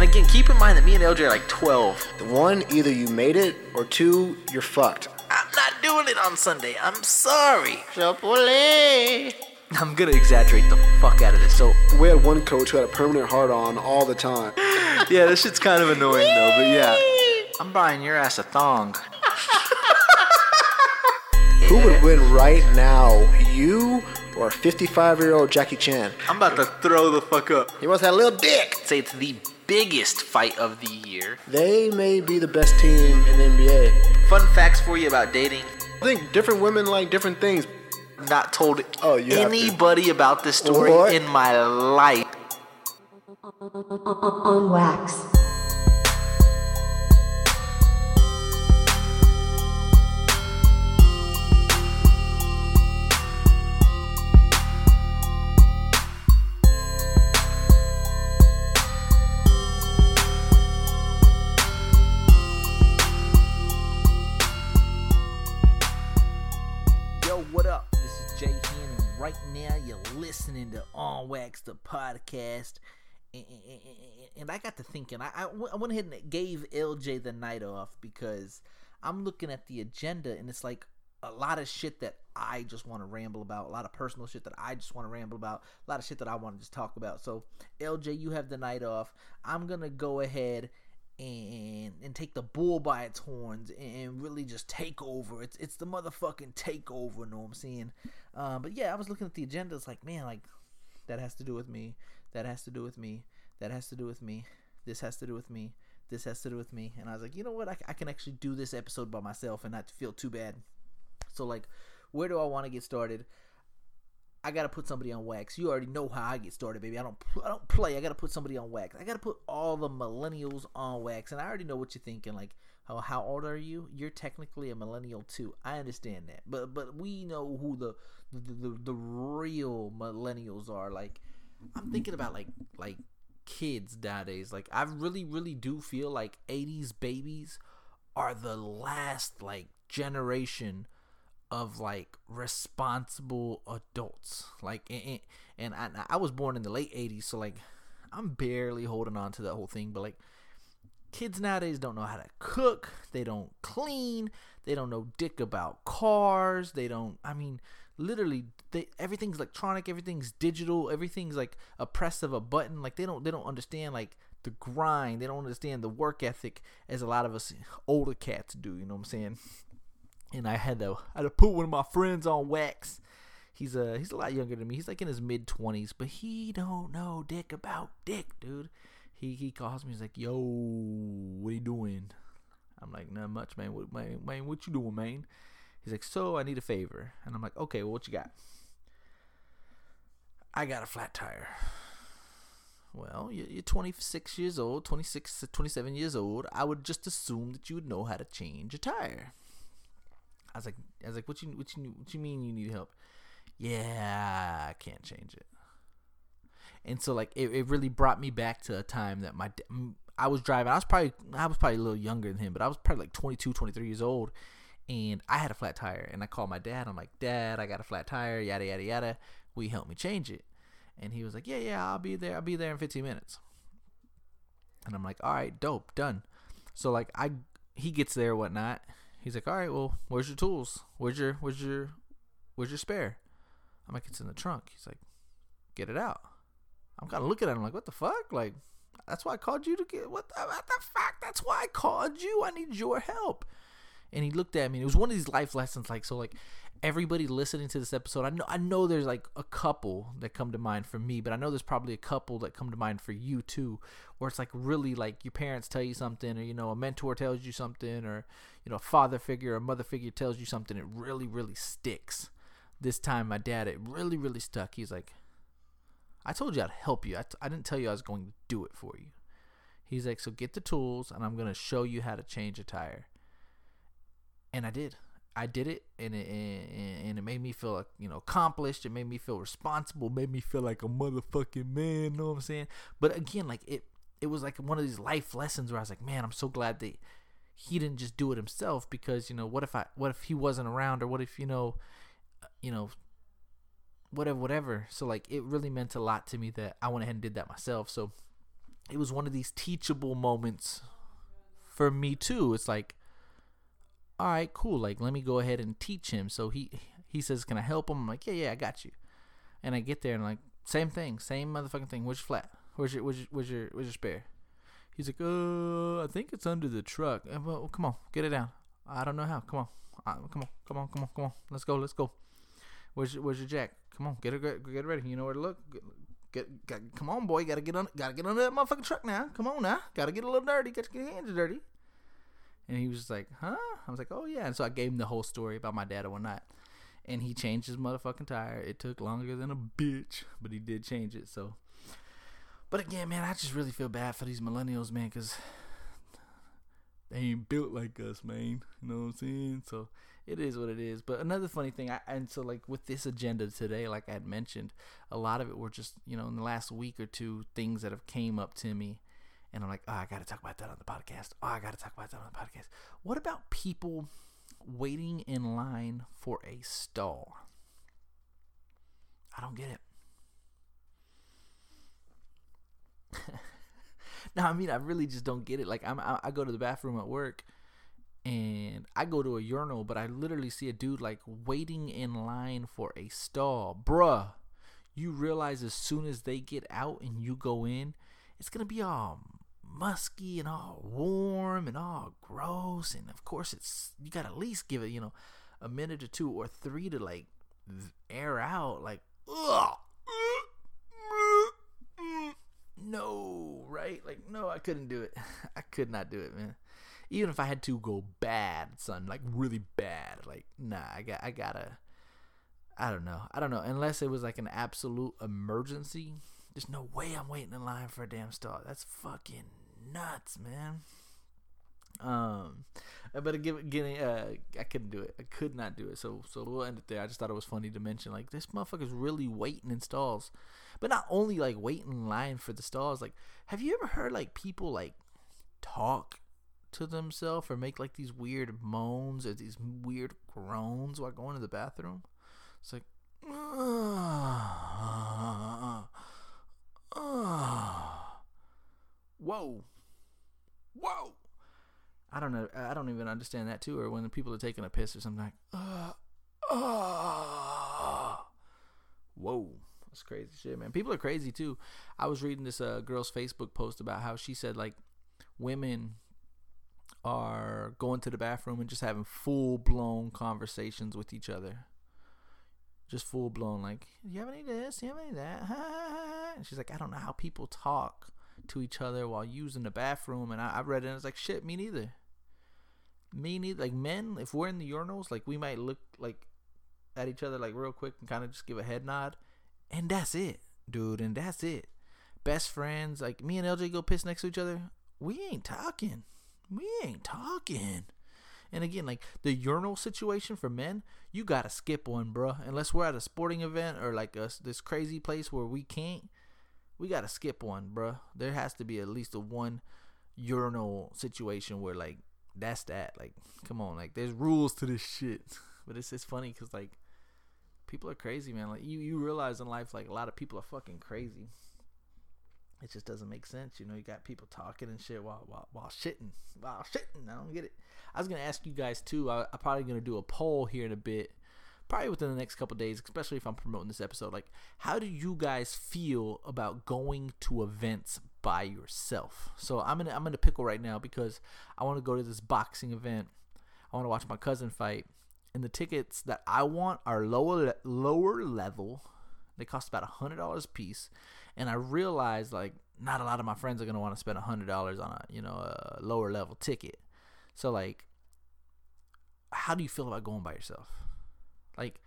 And again, keep in mind that me and LJ are like 12. One, either you made it, or two, you're fucked. I'm not doing it on Sunday. I'm sorry. Chipotle. I'm gonna exaggerate the fuck out of this. So We had one coach who had a permanent heart on all the time. yeah, this shit's kind of annoying though. But yeah, I'm buying your ass a thong. Who would win right now, you or 55 year old Jackie Chan? I'm about to throw the fuck up. He wants that little dick. Say it's the biggest fight of the year. They may be the best team in the NBA. Fun facts for you about dating. I think different women like different things. Not told Oh, you have to. anybody about this story What? in my life. on wax. Now you're listening to On Wax the podcast. And, I got to thinking, I went ahead and gave LJ the night off because I'm looking at the agenda and it's like a lot of shit that I just want to ramble about, a lot of personal shit that I just want to ramble about, a lot of shit that I want to just talk about. So, LJ, you have the night off. I'm going to go ahead and and take the bull by its horns and really just take over. It's it's the motherfucking takeover. Know what I'm saying? Um, but yeah, I was looking at the agenda. It's like, man, like that has to do with me. That has to do with me. That has to do with me. This has to do with me. This has to do with me. And I was like, you know what? I, I can actually do this episode by myself and not feel too bad. So like, where do I want to get started? I gotta put somebody on wax. You already know how I get started, baby. I don't, I don't play. I gotta put somebody on wax. I gotta put all the millennials on wax, and I already know what you're thinking. Like, how how old are you? You're technically a millennial too. I understand that, but but we know who the the, the, the real millennials are. Like, I'm thinking about like like kids nowadays. Like, I really really do feel like '80s babies are the last like generation of like responsible adults. Like, and, and I, I was born in the late '80s, so like, I'm barely holding on to that whole thing. But like, kids nowadays don't know how to cook. They don't clean. They don't know dick about cars. They don't. I mean, literally, they everything's electronic. Everything's digital. Everything's like a press of a button. Like they don't. They don't understand like the grind. They don't understand the work ethic as a lot of us older cats do. You know what I'm saying? and I had to I had to put one of my friends on wax. He's uh he's a lot younger than me. He's like in his mid twenties, but he don't know dick about dick, dude. He he calls me. He's like, "Yo, what you doing?" I'm like, "Not much, man. What man, man, what you doing, man?" He's like, "So I need a favor," and I'm like, "Okay, well, what you got?" I got a flat tire. Well, you- you're 26 years old, 26 to 27 years old. I would just assume that you would know how to change a tire. I was like, I was like, what you, what you, what you mean you need help? Yeah, I can't change it. And so like, it, it really brought me back to a time that my, I was driving. I was probably, I was probably a little younger than him, but I was probably like 22, 23 years old, and I had a flat tire. And I called my dad. I'm like, Dad, I got a flat tire. Yada yada yada. Will you help me change it? And he was like, Yeah, yeah, I'll be there. I'll be there in 15 minutes. And I'm like, All right, dope, done. So like, I, he gets there, whatnot. He's like, all right, well, where's your tools? Where's your, where's your, where's your spare? I'm like, it's in the trunk. He's like, get it out. I'm kind of looking at him like, what the fuck? Like, that's why I called you to get what the, what the fuck? That's why I called you. I need your help. And he looked at me. And it was one of these life lessons. Like, so like everybody listening to this episode, I know, I know there's like a couple that come to mind for me, but I know there's probably a couple that come to mind for you too, where it's like really like your parents tell you something, or you know, a mentor tells you something, or you know, a father figure or a mother figure tells you something, it really, really sticks. This time, my dad, it really, really stuck. He's like, I told you I'd help you. I, t- I didn't tell you I was going to do it for you. He's like, so get the tools, and I'm going to show you how to change a tire. And I did. I did it, and it, and, and it made me feel like, you know, accomplished. It made me feel responsible. Made me feel like a motherfucking man. You know what I'm saying? But again, like it, it was like one of these life lessons where I was like, man, I'm so glad that he didn't just do it himself because you know, what if I, what if he wasn't around, or what if you know, uh, you know, whatever, whatever. So like, it really meant a lot to me that I went ahead and did that myself. So it was one of these teachable moments for me too. It's like, all right, cool. Like, let me go ahead and teach him. So he he says, "Can I help him?" I'm like, "Yeah, yeah, I got you." And I get there and like, same thing, same motherfucking thing. Where's your flat? Where's your where's your where's your, where's your spare? He's like, uh, I think it's under the truck. Uh, well, come on, get it down. I don't know how. Come on, uh, come on, come on, come on, come on. Let's go, let's go. Where's your, where's your jack? Come on, get it, get it ready. You know where to look. Get, get, come on, boy. Gotta get on, gotta get under that motherfucking truck now. Come on now. Gotta get a little dirty. Gotta Get your hands dirty. And he was just like, huh? I was like, oh yeah. And so I gave him the whole story about my dad and whatnot. And he changed his motherfucking tire. It took longer than a bitch, but he did change it. So, but again, man, I just really feel bad for these millennials, man, because they ain't built like us, man. You know what I'm saying? So it is what it is. But another funny thing, I, and so like with this agenda today, like I had mentioned, a lot of it were just you know in the last week or two things that have came up to me and I'm like, oh, I got to talk about that on the podcast. Oh, I got to talk about that on the podcast. What about people waiting in line for a stall? I don't get it. no, I mean, I really just don't get it. Like, I'm, I, I go to the bathroom at work and I go to a urinal, but I literally see a dude like waiting in line for a stall. Bruh, you realize as soon as they get out and you go in, it's gonna be all musky and all warm and all gross. And of course, it's you gotta at least give it, you know, a minute or two or three to like air out. Like, ugh, no, right? Like, no, I couldn't do it. I could not do it, man. Even if I had to go bad, son, like really bad, like, nah, I got, I gotta. I don't know. I don't know. Unless it was like an absolute emergency, there's no way I'm waiting in line for a damn stall. That's fucking nuts, man. Um, but again, getting uh, I couldn't do it. I could not do it. So, so we'll end it there. I just thought it was funny to mention, like, this motherfucker's really waiting in stalls, but not only like waiting in line for the stalls. Like, have you ever heard like people like talk to themselves or make like these weird moans or these weird groans while going to the bathroom? It's like, uh, uh, whoa, whoa. I don't know. I don't even understand that too. Or when people are taking a piss or something like, uh, uh. whoa, that's crazy shit, man. People are crazy too. I was reading this uh, girl's Facebook post about how she said like women are going to the bathroom and just having full blown conversations with each other. Just full blown, like, you have any of this? You have any of that? And she's like, I don't know how people talk to each other while using the bathroom. And I, I read it and it's like, shit, me neither. Me neither. Like men, if we're in the urinals, like we might look like at each other like real quick and kind of just give a head nod, and that's it, dude. And that's it. Best friends, like me and LJ go piss next to each other. We ain't talking. We ain't talking. And again, like the urinal situation for men, you gotta skip one, bro. Unless we're at a sporting event or like us this crazy place where we can't, we gotta skip one, bro. There has to be at least a one urinal situation where like that's that. Like, come on, like there's rules to this shit. But it's it's funny because like people are crazy, man. Like you you realize in life like a lot of people are fucking crazy. It just doesn't make sense, you know. You got people talking and shit while while while shitting, while shitting. I don't get it. I was gonna ask you guys too. I, I'm probably gonna do a poll here in a bit, probably within the next couple days, especially if I'm promoting this episode. Like, how do you guys feel about going to events by yourself? So I'm gonna I'm gonna pickle right now because I want to go to this boxing event. I want to watch my cousin fight, and the tickets that I want are lower lower level. They cost about a hundred dollars a piece, and I realized like not a lot of my friends are gonna want to spend a hundred dollars on a you know a lower level ticket. So like, how do you feel about going by yourself? Like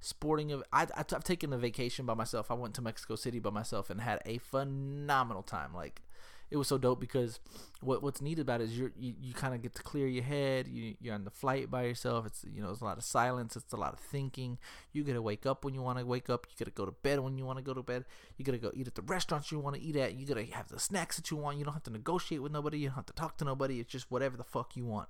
sporting of I've taken a vacation by myself. I went to Mexico City by myself and had a phenomenal time. Like it was so dope because what what's neat about it is you you kind of get to clear your head. You you're on the flight by yourself. It's you know it's a lot of silence. It's a lot of thinking. You get to wake up when you want to wake up. You got to go to bed when you want to go to bed. You got to go eat at the restaurants you want to eat at. You got to have the snacks that you want. You don't have to negotiate with nobody. You don't have to talk to nobody. It's just whatever the fuck you want.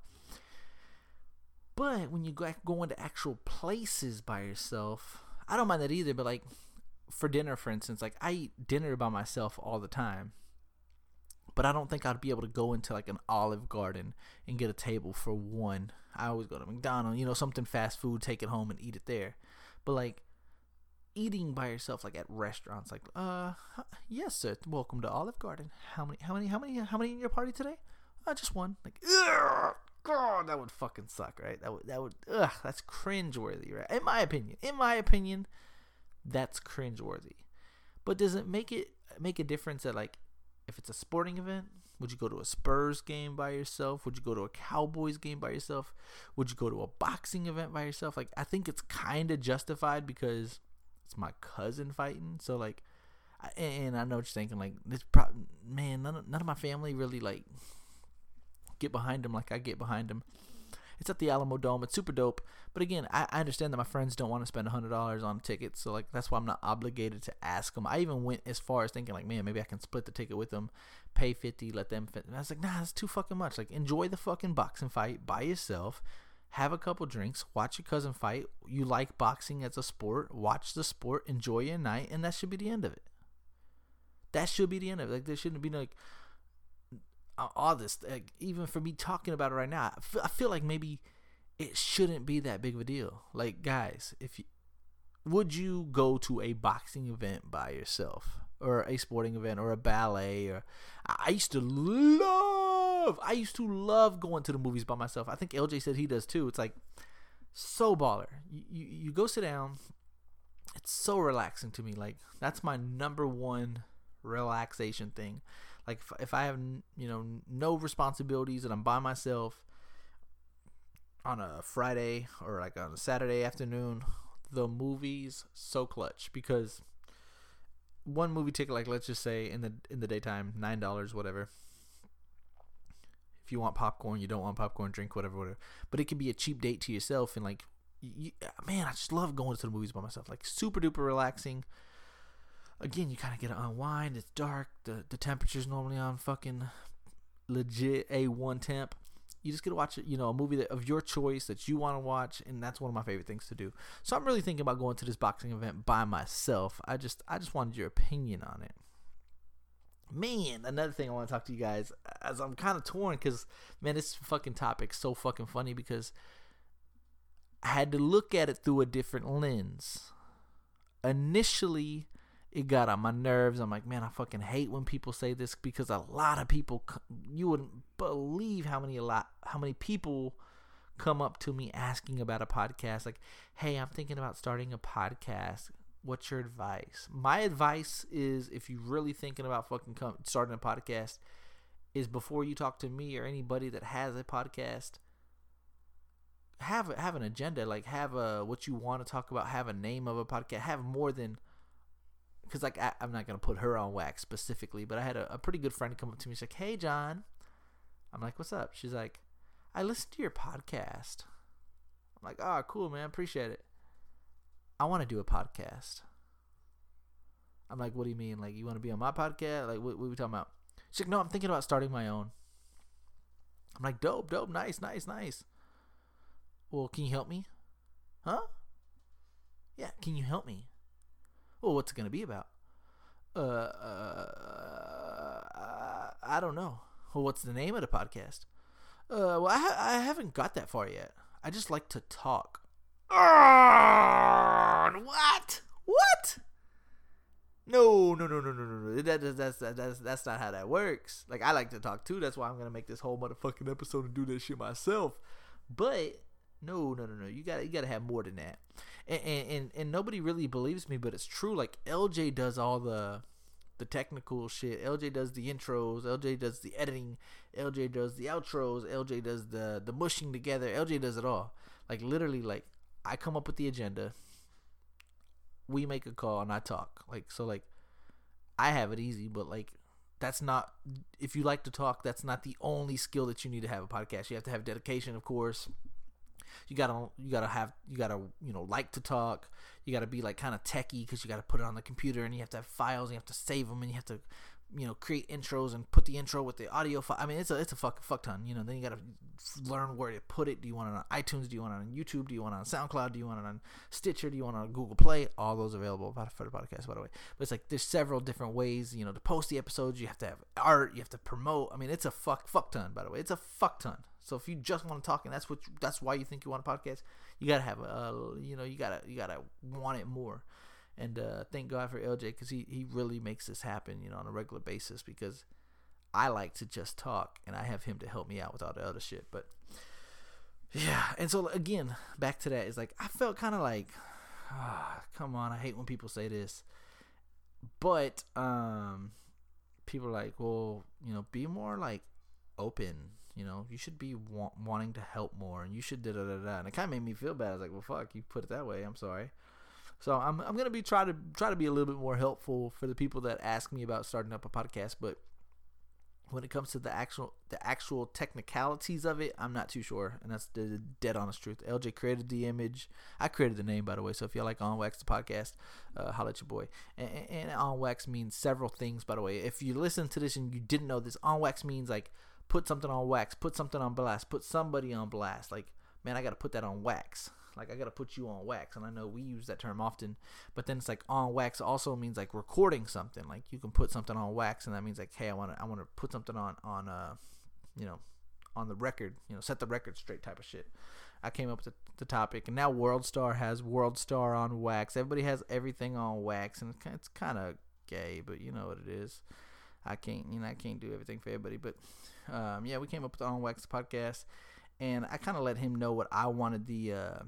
But when you go go into actual places by yourself, I don't mind that either. But like for dinner, for instance, like I eat dinner by myself all the time but I don't think I'd be able to go into like an Olive Garden and get a table for one. I always go to McDonald's, you know, something fast food, take it home and eat it there. But like eating by yourself, like at restaurants, like, uh, yes, sir, welcome to Olive Garden. How many, how many, how many, how many in your party today? Uh, just one. Like, ugh, God, that would fucking suck, right? That would, that would, ugh, that's cringeworthy, right? In my opinion, in my opinion, that's cringeworthy. But does it make it make a difference that like if it's a sporting event, would you go to a Spurs game by yourself? Would you go to a Cowboys game by yourself? Would you go to a boxing event by yourself? Like I think it's kind of justified because it's my cousin fighting. So like, and I know what you're thinking. Like this, pro- man, none of, none of my family really like get behind him like I get behind him. It's at the Alamo Dome. It's super dope. But again, I, I understand that my friends don't want to spend hundred dollars on tickets, so like that's why I'm not obligated to ask them. I even went as far as thinking like, man, maybe I can split the ticket with them, pay fifty, let them. Fit. And I was like, nah, that's too fucking much. Like, enjoy the fucking boxing fight by yourself. Have a couple drinks, watch your cousin fight. You like boxing as a sport, watch the sport, enjoy your night, and that should be the end of it. That should be the end of it. Like there shouldn't be like all this. Like, even for me talking about it right now, I feel, I feel like maybe it shouldn't be that big of a deal. Like guys, if you would you go to a boxing event by yourself or a sporting event or a ballet or I used to love I used to love going to the movies by myself. I think LJ said he does too. It's like so baller. You, you, you go sit down. It's so relaxing to me. Like that's my number one relaxation thing. Like if, if I have you know no responsibilities and I'm by myself on a Friday or like on a Saturday afternoon, the movies so clutch because one movie ticket like let's just say in the in the daytime nine dollars whatever. If you want popcorn you don't want popcorn drink whatever whatever. But it could be a cheap date to yourself and like you, man i just love going to the movies by myself. Like super duper relaxing again you kind of get to unwind it's dark the the temperature's normally on fucking legit a1 temp. You just get to watch you know a movie that, of your choice that you want to watch and that's one of my favorite things to do. So i'm really thinking about going to this boxing event by myself. I just i just wanted your opinion on it. Man another thing i want to talk to you guys as i'm kind of torn because man this fucking topic's so fucking funny because i had to look at it through a different lens. Initially it got on my nerves. I'm like, man, I fucking hate when people say this because a lot of people, you wouldn't believe how many a lot, how many people come up to me asking about a podcast. Like, hey, I'm thinking about starting a podcast. What's your advice? My advice is, if you're really thinking about fucking come, starting a podcast, is before you talk to me or anybody that has a podcast, have have an agenda. Like, have a what you want to talk about. Have a name of a podcast. Have more than because like I, am not gonna put her on wax specifically, but I had a, a pretty good friend come up to me. She's like, "Hey, John," I'm like, "What's up?" She's like, "I listened to your podcast." I'm like, "Oh, cool, man, appreciate it." I want to do a podcast. I'm like, "What do you mean? Like, you want to be on my podcast? Like, what, what are we talking about?" She's like, "No, I'm thinking about starting my own." I'm like, "Dope, dope, nice, nice, nice." Well, can you help me? Huh? Yeah, can you help me? Well, what's it going to be about? Uh, uh, I don't know. Well, what's the name of the podcast? Uh, well, I, ha- I haven't got that far yet. I just like to talk. Uh, what? What? No, no, no, no, no, no, no. That, that's, that's, that's, that's not how that works. Like, I like to talk too. That's why I'm going to make this whole motherfucking episode and do that shit myself. But no, no, no, no. You got you got to have more than that. And, and and nobody really believes me, but it's true. Like LJ does all the the technical shit. LJ does the intros. LJ does the editing. LJ does the outros. LJ does the the mushing together. LJ does it all. Like literally, like I come up with the agenda. We make a call and I talk. Like so, like I have it easy, but like that's not if you like to talk that's not the only skill that you need to have a podcast you have to have dedication of course you gotta you gotta have you gotta you know like to talk you gotta be like kind of techie because you gotta put it on the computer and you have to have files and you have to save them and you have to you know create intros and put the intro with the audio file. I mean, it's a it's a fuck fuck ton. You know, then you gotta learn where to put it. Do you want it on iTunes? Do you want it on YouTube? Do you want it on SoundCloud? Do you want it on Stitcher? Do you want it on Google Play? All those available for the podcast, by the way. But it's like there's several different ways. You know, to post the episodes, you have to have art. You have to promote. I mean, it's a fuck fuck ton. By the way, it's a fuck ton. So if you just want to talk and that's what you, that's why you think you want a podcast, you gotta have a you know you gotta you gotta want it more. And uh, thank God for LJ because he, he really makes this happen, you know, on a regular basis because I like to just talk and I have him to help me out with all the other shit. But yeah, and so again, back to that is like I felt kind of like, oh, come on, I hate when people say this, but um, people are like, well, you know, be more like open. You know, you should be wa- wanting to help more, and you should da da da da. And it kind of made me feel bad. I was like, well, fuck, you put it that way. I'm sorry. So I'm I'm gonna be try to try to be a little bit more helpful for the people that ask me about starting up a podcast, but when it comes to the actual the actual technicalities of it, I'm not too sure, and that's the dead honest truth. LJ created the image. I created the name, by the way. So if you like On Wax the podcast, uh, holla at your boy. And, and On Wax means several things, by the way. If you listen to this and you didn't know this, On Wax means like put something on wax, put something on blast, put somebody on blast. Like man, I got to put that on wax. Like I gotta put you on wax, and I know we use that term often, but then it's like on wax also means like recording something. Like you can put something on wax, and that means like, hey, I want to I want to put something on on uh, you know, on the record, you know, set the record straight type of shit. I came up with the, the topic, and now World Star has World Star on wax. Everybody has everything on wax, and it's kind of gay, but you know what it is. I can't, you know, I can't do everything for everybody, but um, yeah, we came up with the On Wax podcast, and I kind of let him know what I wanted the uh,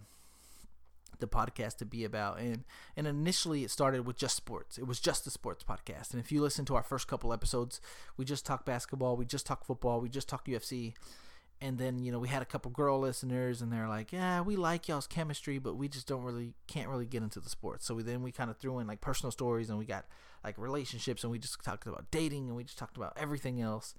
the podcast to be about. And and initially it started with just sports. It was just the sports podcast. And if you listen to our first couple episodes, we just talk basketball, we just talk football, we just talk UFC. And then, you know, we had a couple girl listeners and they're like, Yeah, we like y'all's chemistry, but we just don't really can't really get into the sports. So we then we kind of threw in like personal stories and we got like relationships and we just talked about dating and we just talked about everything else.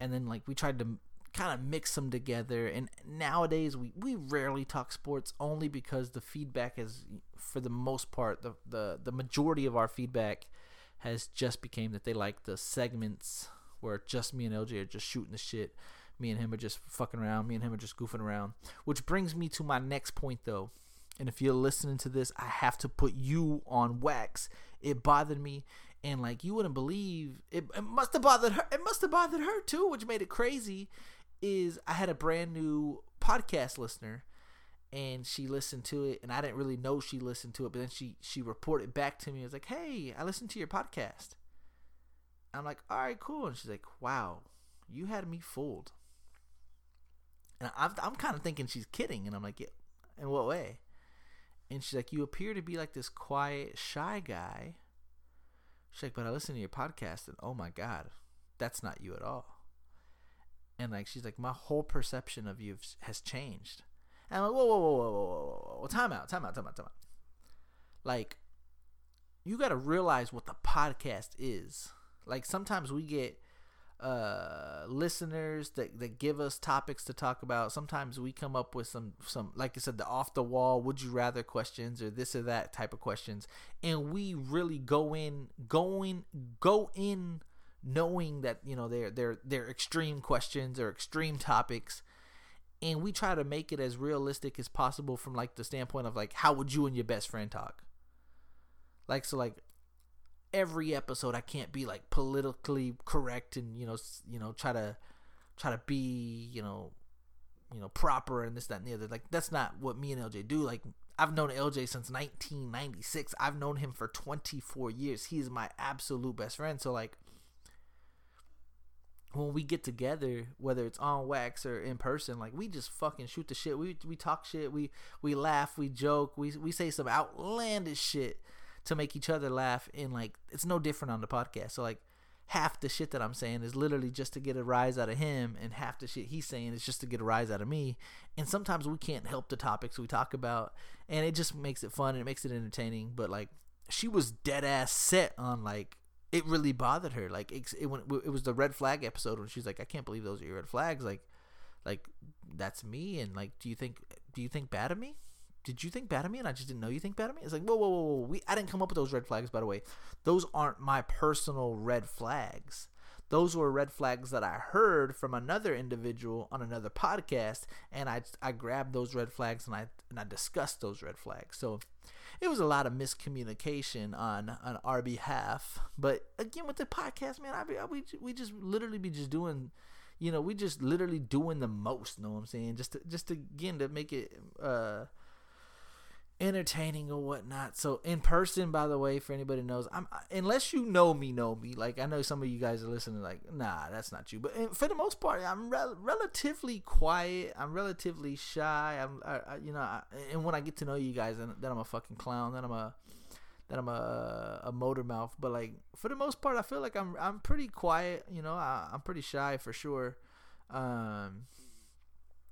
And then like we tried to kind of mix them together. And nowadays, we, we rarely talk sports only because the feedback is, for the most part, the, the, the majority of our feedback has just became that they like the segments where just me and LJ are just shooting the shit. Me and him are just fucking around. Me and him are just goofing around. Which brings me to my next point, though. And if you're listening to this, I have to put you on wax. It bothered me and like you wouldn't believe it, it must have bothered her it must have bothered her too which made it crazy is I had a brand new podcast listener and she listened to it and I didn't really know she listened to it, but then she she reported back to me. It was like, "Hey, I listened to your podcast." I'm like, "All right, cool." And she's like, "Wow, you had me fooled." And I'm I'm kind of thinking she's kidding, and I'm like, yeah, "In what way?" And she's like, "You appear to be like this quiet, shy guy." She's like, "But I listen to your podcast, and oh my god, that's not you at all." and like she's like my whole perception of you has changed. And i'm like whoa whoa whoa whoa whoa whoa whoa time out time out time out time out. Like you got to realize what the podcast is. Like sometimes we get uh listeners that, that give us topics to talk about. Sometimes we come up with some some like i said the off the wall would you rather questions or this or that type of questions. And we really go in going go in knowing that you know they're they're they're extreme questions or extreme topics. And we try to make it as realistic as possible from like the standpoint of like how would you and your best friend talk? Like so like every episode i can't be like politically correct and you know you know try to try to be you know you know proper and this that and the other like that's not what me and lj do like i've known lj since 1996 i've known him for 24 years he's my absolute best friend so like when we get together, whether it's on wax or in person, like we just fucking shoot the shit. We we talk shit. We we laugh. We joke. We we say some outlandish shit to make each other laugh. And like it's no different on the podcast. So like half the shit that I'm saying is literally just to get a rise out of him, and half the shit he's saying is just to get a rise out of me. And sometimes we can't help the topics we talk about, and it just makes it fun and it makes it entertaining. But like she was dead ass set on like it really bothered her. Like it, it, when, it was the red flag episode when she's like, I can't believe those are your red flags. Like, like that's me. And like, do you think do you think bad of me? Did you think bad of me and I just didn't know you think bad of me? It's like, whoa, whoa, whoa, whoa. We, I didn't come up with those red flags, by the way. Those aren't my personal red flags. Those were red flags that I heard from another individual on another podcast, and I, I grabbed those red flags and I and I discussed those red flags. So it was a lot of miscommunication on on our behalf. But again, with the podcast, man, I, I we we just literally be just doing you know, we just literally doing the most. Know what I'm saying? Just to, just to, again to make it uh, entertaining or whatnot. So in person, by the way, for anybody knows, I'm unless you know me, know me. Like I know some of you guys are listening, like, nah, that's not you. But for the most part, I'm rel- relatively quiet. I'm relatively shy. I'm, I, I, you know, I, and when I get to know you guys, then, then I'm a fucking clown. Then I'm a that I'm a a motor mouth. But like for the most part, I feel like I'm I'm pretty quiet. You know, I, I'm pretty shy for sure. Um,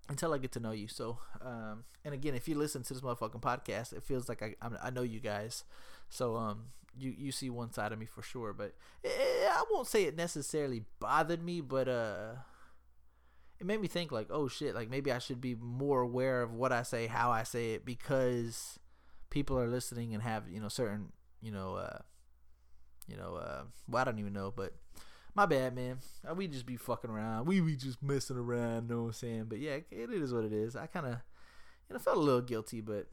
until I get to know you. So, um, and again, if you listen to this motherfucking podcast, it feels like I i know you guys. So, um, you you see one side of me for sure, but it, I won't say it necessarily bothered me, but uh, it made me think like, oh shit, like maybe I should be more aware of what I say, how I say it, because people are listening and have you know certain you know uh, you know uh, well I don't even know, but my bad, man. Uh, we just be fucking around. We be just messing around. Know what I'm saying? But yeah, it is what it is. I kind of, you know, felt a little guilty, but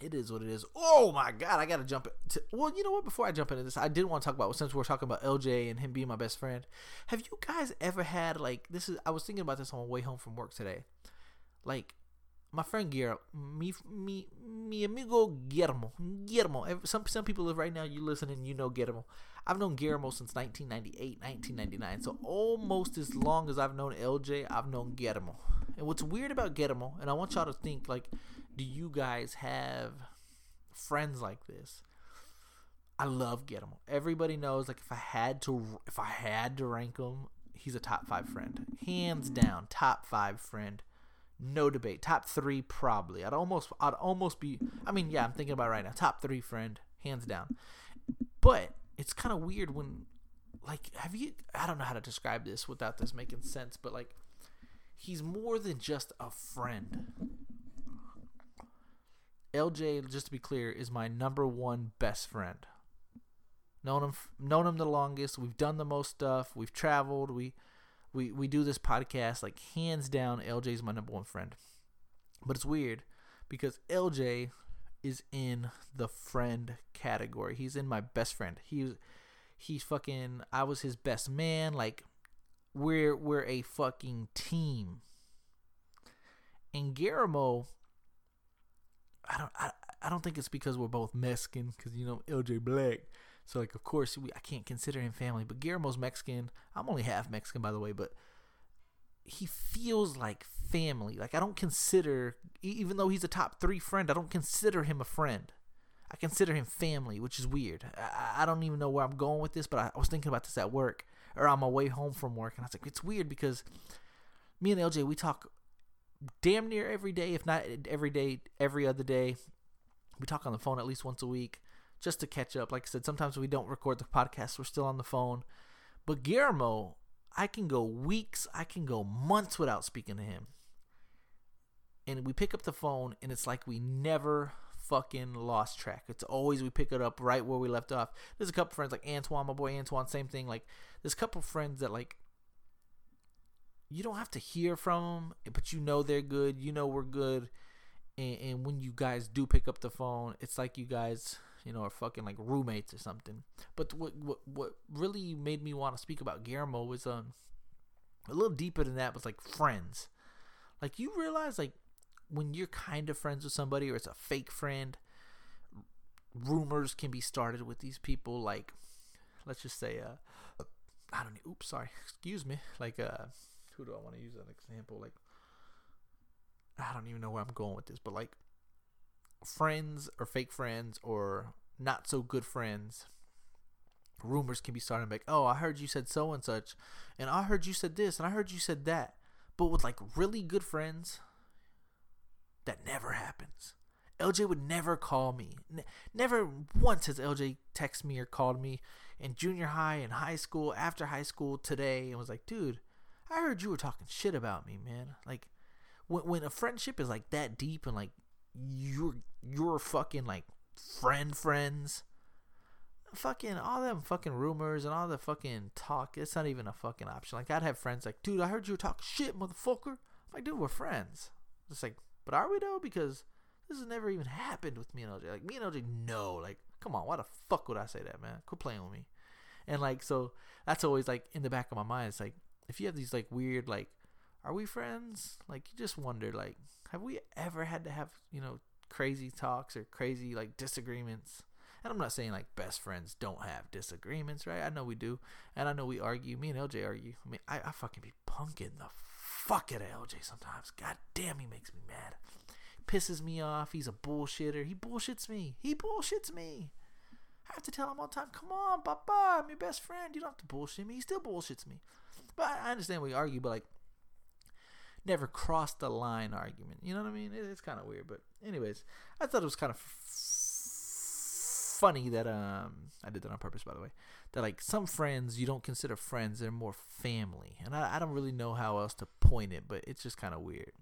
it is what it is. Oh my god, I gotta jump. To, well, you know what? Before I jump into this, I did want to talk about since we're talking about LJ and him being my best friend. Have you guys ever had like this? Is I was thinking about this on my way home from work today. Like my friend Guillermo, me, me, mi amigo Guillermo, Guillermo. Some some people live right now. You listening, you know Guillermo. I've known Guillermo since 1998, 1999. So almost as long as I've known LJ, I've known Guillermo. And what's weird about Guillermo, and I want y'all to think like, do you guys have friends like this? I love Guillermo. Everybody knows like if I had to if I had to rank him, he's a top five friend, hands down, top five friend no debate. Top three, probably. I'd almost, I'd almost be. I mean, yeah, I'm thinking about right now. Top three, friend, hands down. But it's kind of weird when, like, have you? I don't know how to describe this without this making sense, but like, he's more than just a friend. LJ, just to be clear, is my number one best friend. Known him, known him the longest. We've done the most stuff. We've traveled. We we we do this podcast like hands down LJ is my number one friend. But it's weird because LJ is in the friend category. He's in my best friend. He's he's fucking I was his best man like we're we're a fucking team. And Guillermo I don't I, I don't think it's because we're both Mexican cuz you know LJ Black. So like, of course, we, I can't consider him family. But Guillermo's Mexican. I'm only half Mexican, by the way. But he feels like family. Like I don't consider, even though he's a top three friend, I don't consider him a friend. I consider him family, which is weird. I, I don't even know where I'm going with this, but I, I was thinking about this at work or on my way home from work, and I was like, it's weird because me and LJ we talk damn near every day, if not every day, every other day. We talk on the phone at least once a week just to catch up. Like I said, sometimes we don't record the podcast, we're still on the phone. But Guillermo, I can go weeks, I can go months without speaking to him. And we pick up the phone, and it's like we never fucking lost track. It's always we pick it up right where we left off. There's a couple friends like Antoine, my boy Antoine, same thing. Like there's a couple friends that like you don't have to hear from them, but you know they're good. You know we're good. And, and when you guys do pick up the phone, it's like you guys you know, or fucking like roommates or something. But what what what really made me want to speak about Guillermo was um a little deeper than that was like friends. Like you realize like when you're kind of friends with somebody or it's a fake friend, rumors can be started with these people like let's just say uh I don't know, oops, sorry, excuse me. Like uh who do I want to use as an example? Like I don't even know where I'm going with this, but like friends or fake friends or not so good friends rumors can be starting like oh i heard you said so and such and i heard you said this and i heard you said that. But with like really good friends that never happens. Lj would never call me. N- never once has lj texted me or called me in junior high and high school after high school today and was like dude i heard you were talking shit about me man. Like when, when a friendship is like that deep and like your your fucking like friend friends. Fucking all them fucking rumors and all the fucking talk it's not even a fucking option. Like i'd have friends like dude i heard you talk shit motherfucker. I'm like dude we're friends. It's like but are we though? Because this has never even happened with me and lj like me and lj no like come on why the fuck would i say that man? Quit playing with me. And like so that's always like in the back of my mind. It's like if you have these like weird like are we friends like you just wonder like have we ever had to have you know crazy talks or crazy like disagreements and I'm not saying like best friends don't have disagreements, right? I know we do. And I know we argue. Me and LJ argue. I mean, I, I fucking be punking the fuck out of LJ sometimes. God damn, he makes me mad. Pisses me off. He's a bullshitter. He bullshits me. He bullshits me. I have to tell him all the time, come on, papa, I'm your best friend. You don't have to bullshit me. He still bullshits me. But I understand we argue, but like, never crossed the line argument. You know what I mean? It, it's kind of weird. But, anyways, I thought it was kind of funny that um I did that on purpose by the way that like some friends you don't consider friends they're more family and I, I don't really know how else to point it but it's just kind of weird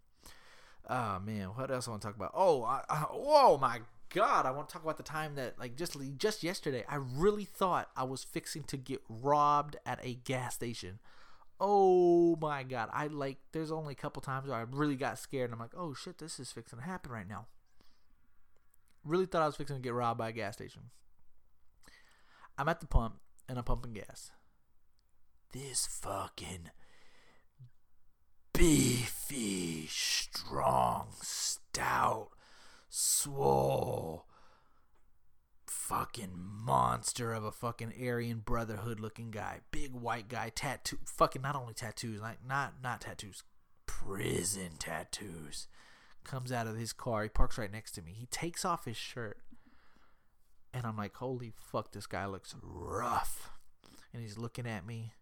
oh man what else I want to talk about oh I, I, oh my god I want to talk about the time that like just just yesterday I really thought I was fixing to get robbed at a gas station oh my god I like there's only a couple times where I really got scared and I'm like oh shit this is fixing to happen right now Really thought I was fixing to get robbed by a gas station. I'm at the pump and I'm pumping gas. This fucking beefy, strong, stout, swole, fucking monster of a fucking Aryan Brotherhood looking guy. Big white guy, tattoo, fucking not only tattoos, like not not tattoos, prison tattoos comes out of his car. He parks right next to me. He takes off his shirt. And I'm like, holy fuck, this guy looks rough. And he's looking at me.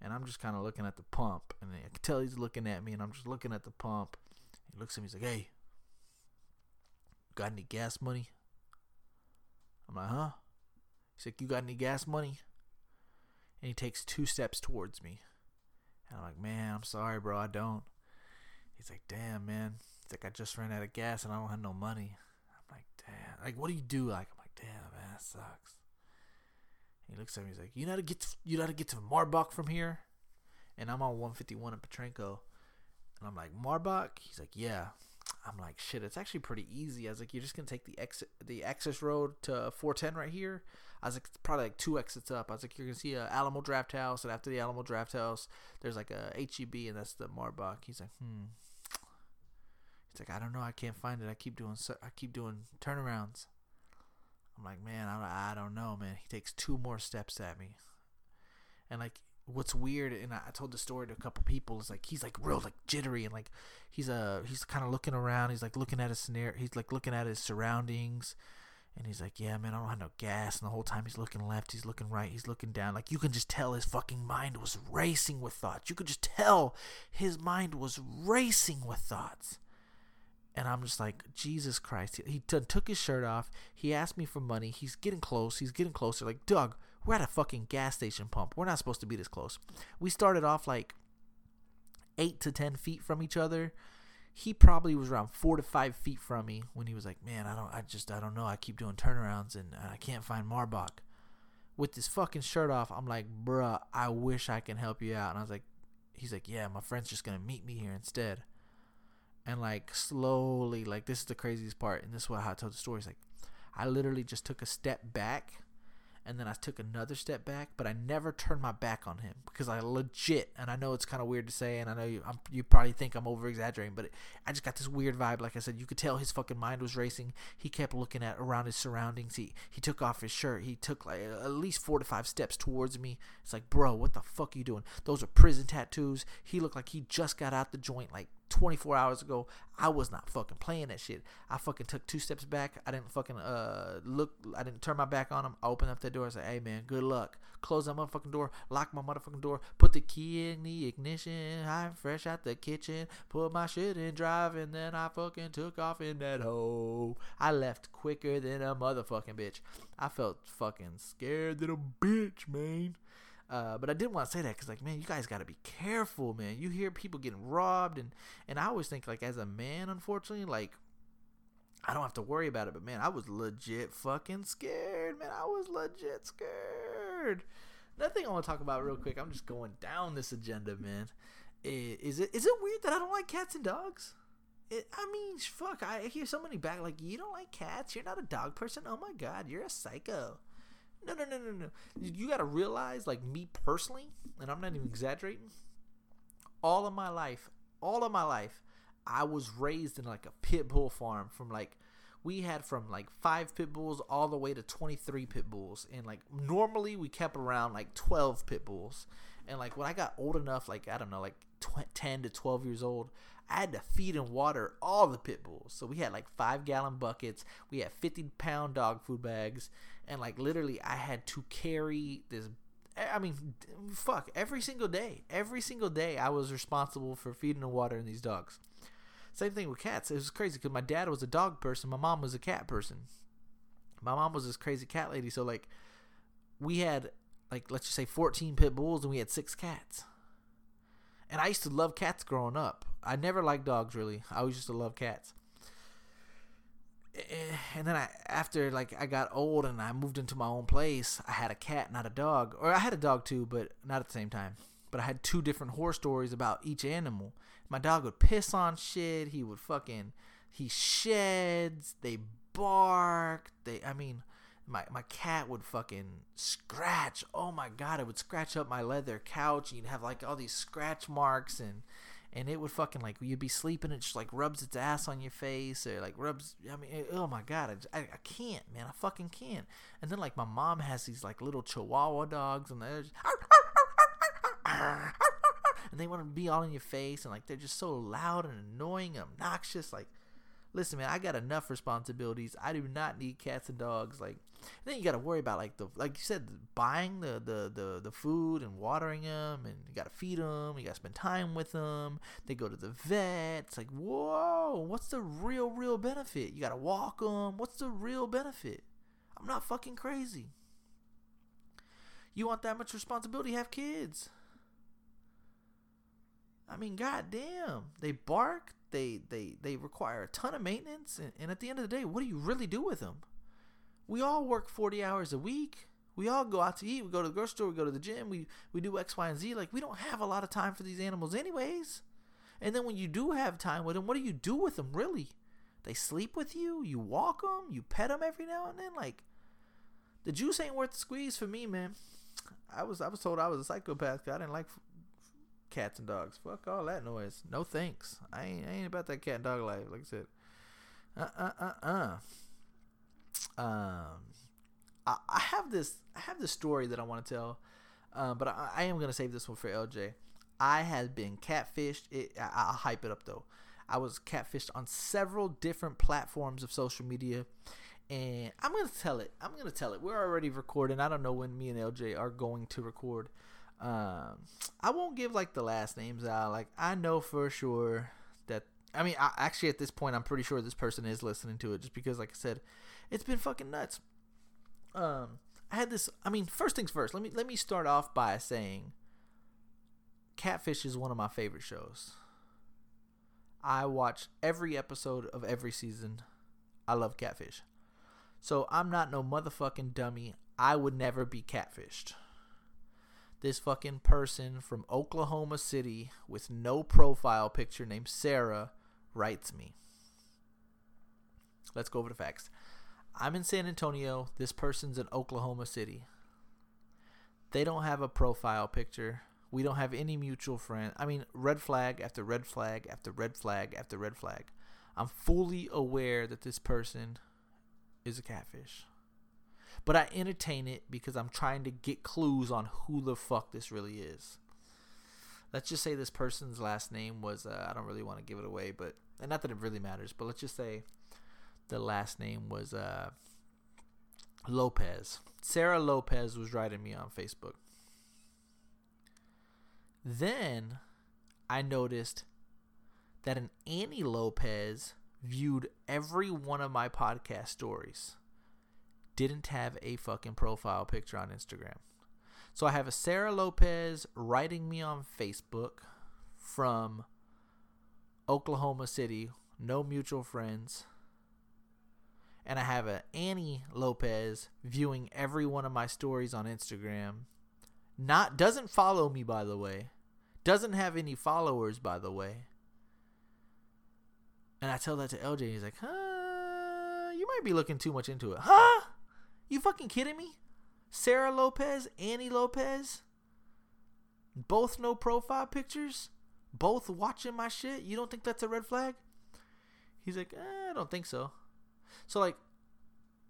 And I'm just kind of looking at the pump. And I can tell he's looking at me. And I'm just looking at the pump. He looks at me. He's like, hey, got any gas money? I'm like, huh? He's like, you got any gas money? And he takes two steps towards me. And I'm like, man, I'm sorry, bro. I don't. He's like, damn, man He's like, I just ran out of gas and I don't have no money. I'm like, damn. Like, what do you do? Like, I'm like, damn, man, that sucks. He looks at me. He's like, you know how to get to, you know how to get to Marbach from here? And I'm on 151 in Potranco. And I'm like, Marbach? He's like, yeah. I'm like, shit, it's actually pretty easy. I was like, you're just gonna take the exit, the access road to 410 right here. I was like, it's probably like two exits up. I was like, you're gonna see a Alamo Draft House, and after the Alamo Draft House, there's like a HEB, and that's the Marbach. He's like, hmm, He's like, I don't know, I can't find it. I keep doing, I keep doing turnarounds. I'm like, man, I, don't, I don't know, man. He takes two more steps at me, and like, what's weird, and I told the story to a couple people. Is like he's like real like jittery, and like he's uh he's kind of looking around. He's like looking at his scenario. He's like looking at his surroundings. And he's like, yeah, man, I don't have no gas. And the whole time he's looking left, he's looking right, he's looking down. Like, you can just tell his fucking mind was racing with thoughts. You could just tell his mind was racing with thoughts and I'm just like, Jesus Christ. He t- took his shirt off. He asked me for money. He's getting close. He's getting closer. Like, Doug, we're at a fucking gas station pump. We're not supposed to be this close. We started off like eight to 10 feet from each other. He probably was around four to five feet from me when he was like, man, I don't, I just, I don't know. I keep doing turnarounds and I can't find Marbach. With this fucking shirt off, I'm like, bruh, I wish I can help you out. And I was like, he's like, yeah, my friend's just going to meet me here instead and like slowly like this is the craziest part and this is what I told the story is like I literally just took a step back and then I took another step back, but I never turned my back on him because I legit, and I know it's kind of weird to say, and I know you, I'm, you probably think I'm over exaggerating, but it, I just got this weird vibe. Like I said, you could tell his fucking mind was racing. He kept looking at around his surroundings. He he took off his shirt. He took like at least four to five steps towards me. It's like, bro, what the fuck are you doing? Those are prison tattoos. He looked like he just got out the joint like 24 hours ago. I was not fucking playing that shit. I fucking took two steps back. I didn't fucking uh look. I didn't turn my back on him. I opened up that door. I said, "Hey man, good luck." Close that motherfucking door. Lock my motherfucking door. Put the key in the ignition. I'm fresh out the kitchen. Put my shit in drive, and then I fucking took off in that hole. I left quicker than a motherfucking bitch. I felt fucking scared than a bitch, man. Uh, but I didn't want to say that because, like, man, you guys got to be careful, man. You hear people getting robbed, and and I always think, like, as a man, unfortunately, like, I don't have to worry about it. But man, I was legit fucking scared. Man, I was legit scared. Another thing I want to talk about real quick. I'm just going down this agenda, man. Is it is it weird that I don't like cats and dogs? It, I mean, fuck. I hear so many back like you don't like cats. You're not a dog person. Oh my god, you're a psycho. No, no, no, no, no. You got to realize, like me personally, and I'm not even exaggerating. All of my life, all of my life, I was raised in like a pit bull farm from like we had from like five pit bulls all the way to 23 pit bulls and like normally we kept around like 12 pit bulls and like when i got old enough like i don't know like 10 to 12 years old i had to feed and water all the pit bulls so we had like five gallon buckets we had 50 pound dog food bags and like literally i had to carry this I mean, fuck, every single day, every single day, I was responsible for feeding and watering these dogs. Same thing with cats. It was crazy because my dad was a dog person, my mom was a cat person. My mom was this crazy cat lady, so like we had like let's just say 14 pit bulls and we had six cats. And I used to love cats growing up. I never liked dogs really. I always used to love cats. Eh, and then I after like I got old and I moved into my own place, I had a cat, not a dog. Or I had a dog too, but not at the same time. But I had two different horror stories about each animal. My dog would piss on shit. He would fucking he sheds. They bark. They I mean, my my cat would fucking scratch. Oh my god, it would scratch up my leather couch. You'd have like all these scratch marks and and it would fucking like you'd be sleeping it just like rubs its ass on your face or like rubs i mean it, oh my god I, I, I, can't man i fucking can't. And then like my mom has these like little chihuahua dogs and they're just, and they want to be all in your face and like they're just so loud and annoying and obnoxious like listen man i got enough responsibilities. I do not need cats and dogs like then you got to worry about like the like you said buying the, the the the food and watering them and you got to feed them you got to spend time with them they go to the vet it's like whoa what's the real real benefit? You got to walk them what's the real benefit? I'm not fucking crazy. You want that much responsibility have kids. I mean, goddamn, they bark. They they they require a ton of maintenance, and, and at the end of the day, what do you really do with them? We all work forty hours a week. We all go out to eat. We go to the grocery store. We go to the gym. We we do X, Y, and Z. Like we don't have a lot of time for these animals, anyways. And then when you do have time with them, what do you do with them? Really? They sleep with you. You walk them. You pet them every now and then. Like the juice ain't worth the squeeze for me, man. I was I was told I was a psychopath. I didn't like cats and dogs. Fuck all that noise. No thanks. I ain't, I ain't about that cat and dog life. Like I said. Uh uh uh uh. Um, I, I have this I have this story that I want to tell, um, but I, I am gonna save this one for LJ. I had been catfished. It, I, I'll hype it up though. I was catfished on several different platforms of social media, and I'm gonna tell it. I'm gonna tell it. We're already recording. I don't know when me and LJ are going to record. Um, I won't give like the last names out. Like I know for sure I mean, I, actually at this point, I'm pretty sure this person is listening to it, just because, like I said, it's been fucking nuts. Um, I had this. I mean, first things first. Let me let me start off by saying, Catfish is one of my favorite shows. I watch every episode of every season. I love Catfish. So I'm not no motherfucking dummy. I would never be catfished this fucking person from Oklahoma City with no profile picture named Sarah writes me. Let's go over the facts. I'm in San Antonio. This person's in Oklahoma City. They don't have a profile picture. We don't have any mutual friend. I mean, red flag after red flag after red flag after red flag. I'm fully aware that this person is a catfish but I entertain it because I'm trying to get clues on who the fuck this really is. Let's just say this person's last name was uh, I don't really want to give it away, but and not that it really matters, but let's just say the last name was uh, Lopez. Sarah Lopez was writing me on Facebook. Then I noticed that an Annie Lopez viewed every one of my podcast stories didn't have a fucking profile picture on Instagram. So I have a Sarah Lopez writing me on Facebook from Oklahoma City, no mutual friends. and I have a Annie Lopez viewing every one of my stories on Instagram. Not doesn't follow me by the way. Doesn't have any followers by the way. And I tell that to LJ. He's like, huh, you might be looking too much into it. Huh? You fucking kidding me? Sarah Lopez, Annie Lopez, both no profile pictures, both watching my shit. You don't think that's a red flag? He's like, eh, I don't think so. So like,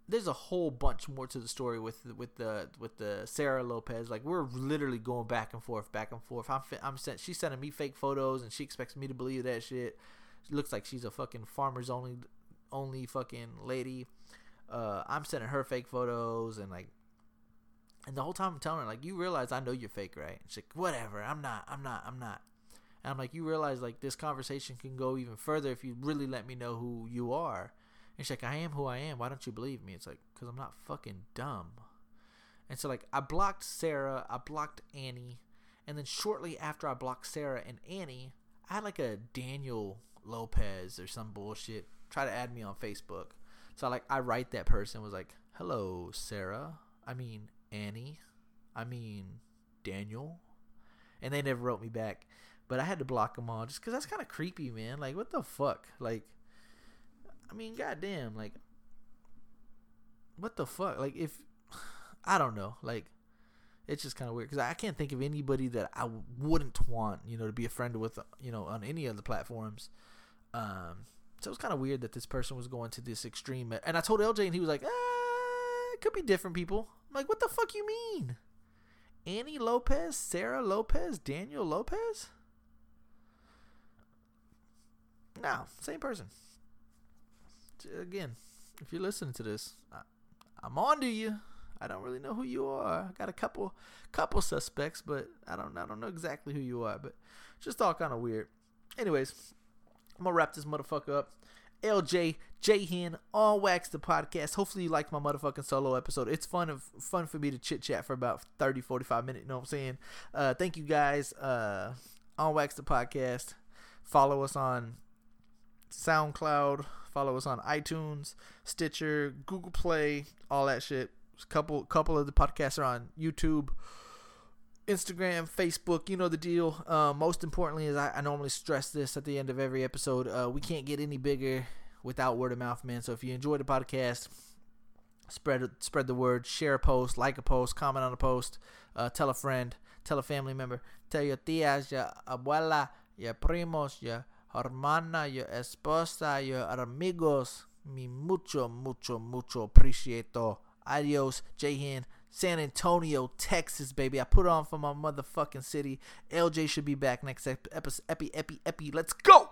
there's a whole bunch more to the story with with the with the Sarah Lopez. Like we're literally going back and forth, back and forth. I'm I'm sent. She's sending me fake photos, and she expects me to believe that shit. Looks like she's a fucking farmers only only fucking lady. Uh, I'm sending her fake photos and like, and the whole time I'm telling her like, you realize I know you're fake, right? And she's like, whatever. I'm not. I'm not. I'm not. And I'm like, you realize like this conversation can go even further if you really let me know who you are. And she's like, I am who I am. Why don't you believe me? It's like, because I'm not fucking dumb. And so, like, I blocked Sarah, I blocked Annie. And then shortly after I blocked Sarah and Annie, I had like a Daniel Lopez or some bullshit try to add me on Facebook. So, like, I write that person, was like, hello, Sarah. I mean, Annie. I mean, Daniel. And they never wrote me back. But I had to block them all just because that's kind of creepy, man. Like, what the fuck? Like, I mean, goddamn, like, what the fuck? Like, if I don't know, like, it's just kind of weird because I can't think of anybody that I wouldn't want, you know, to be a friend with, you know, on any of the platforms. Um, so it's kind of weird that this person was going to this extreme. And I told LJ, and he was like, ah, it could be different people. I'm like, what the fuck you mean? Annie Lopez, Sarah Lopez, Daniel Lopez? No, same person again, if you're listening to this, I'm on to you. I don't really know who you are. I got a couple couple suspects, but I don't I don't know exactly who you are. But just all kind of weird. Anyways, I'm gonna wrap this motherfucker up. LJ Jahan on Wax the podcast. Hopefully you liked my motherfucking solo episode. It's fun of fun for me to chit chat for about 30 45 minutes, you know what I'm saying? Uh thank you guys uh on Wax the podcast. Follow us on SoundCloud, Follow us on iTunes, Stitcher, Google Play, all that shit. A couple couple of the podcasts are on YouTube, Instagram, Facebook. You know the deal. Uh, most importantly, is I, I, normally stress this at the end of every episode. Uh, we can't get any bigger without word of mouth, man. So if you enjoy the podcast, spread spread the word, share a post, like a post, comment on a post, uh, tell a friend, tell a family member, tell your tias, your abuela, your primos, your hermana, your esposa, your amigos. Mi mucho, mucho, mucho appreciato. Adios, Jahan. San Antonio, Texas, baby. I put on for my motherfucking city. LJ should be back next episode. Epi, epi, epi. Let's go!